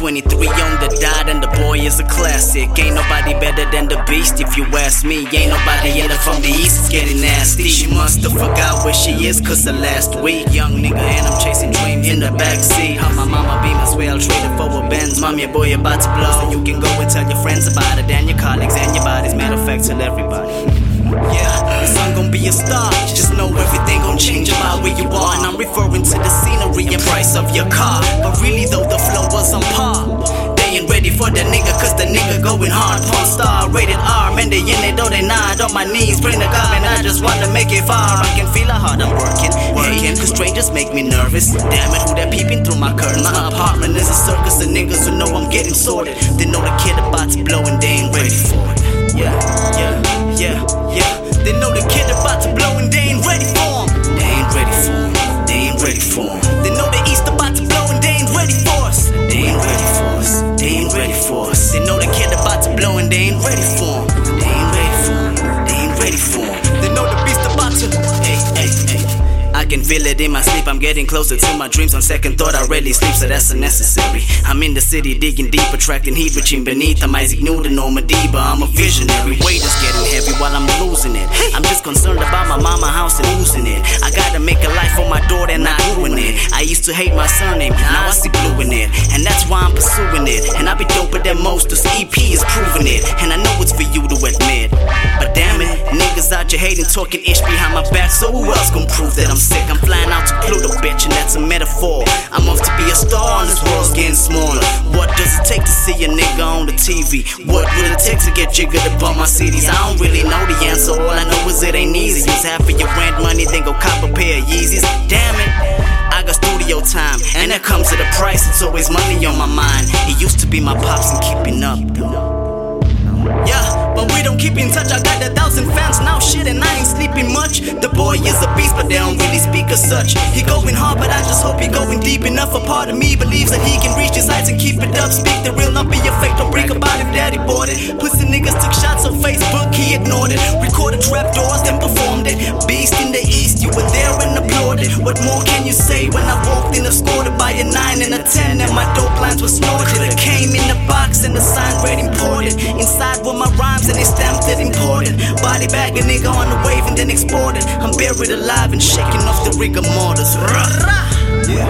23 on the dot, and the boy is a classic. Ain't nobody better than the beast, if you ask me. Ain't nobody in from the east, getting nasty. She must have forgot where she is, cause the last week. Young nigga, and I'm chasing dreams in the backseat. How my mama I'll trade it for a Benz. Mommy, your boy about to blow. So you can go and tell your friends about it, and your colleagues, and your bodies. Matter of fact, tell everybody. Yeah, this song gon' be a star. Going hard. Porn star, rated R, man, they in it, though they not. On my knees, praying to God, man, I just wanna make it far. I can feel how hard I'm working. Working, cause strangers make me nervous. Damn it, who that peeping through my curtains? My apartment is a circus, the niggas who know I'm getting sorted. They know the kid about to blow and they ain't ready for it. Yeah, yeah, yeah, yeah. They know the kid about to blow and they ain't ready for him. They ain't ready for him. They ain't ready for him. They know the east about to blow and they ain't ready for us. They ain't ready for us. They ain't ready for us. They know they ain't ready for him. They ain't ready for him. They ain't ready for him. They know the beast about to. Hey, hey, hey. I can feel it in my sleep. I'm getting closer to my dreams. On second thought, I rarely sleep, so that's unnecessary. I'm in the city, digging deep, attracting heat, reaching beneath. I'm Isaac Newton or Madiba. I'm a visionary. Weight is getting heavy while I'm losing it. I'm just concerned about my mama house and losing it. I gotta make a life for my daughter and not ruin it. I used to hate my surname, now I see blue in it. And that's why I'm pursuing it. And I be doper than most, this EP talking ish behind my back. So who else gon' prove that I'm sick? I'm flying out to Pluto, bitch, and that's a metaphor. I'm off to be a star, and this world's getting smaller. What does it take to see a nigga on the TV? What would it take to get jiggered on my CDs? I don't really know the answer. All I know is it ain't easy. Use half of your rent money, then go cop a pair of Yeezys. Damn it. I got studio time, and that comes at a price. It's always money on my mind. It used to be my pops and keeping up. But they don't really speak as such. He going hard, but I just hope he going deep enough. A part of me believes that he can reach his heights and keep it up. Speak the real, not be a fake. Don't break about if daddy bought it. Pussy niggas took shots on Facebook, he ignored it. Recorded trap doors, then performed it. Beast in the east, you were there and applauded. What more can you say when I walked in, escorted by a 9 and a 10, and my dope lines were snorted? It came in a box and the sign they stamped it imported. Body bag a nigga on the wave and then exported. I'm buried alive and shaking off the rigor mortis. Yeah,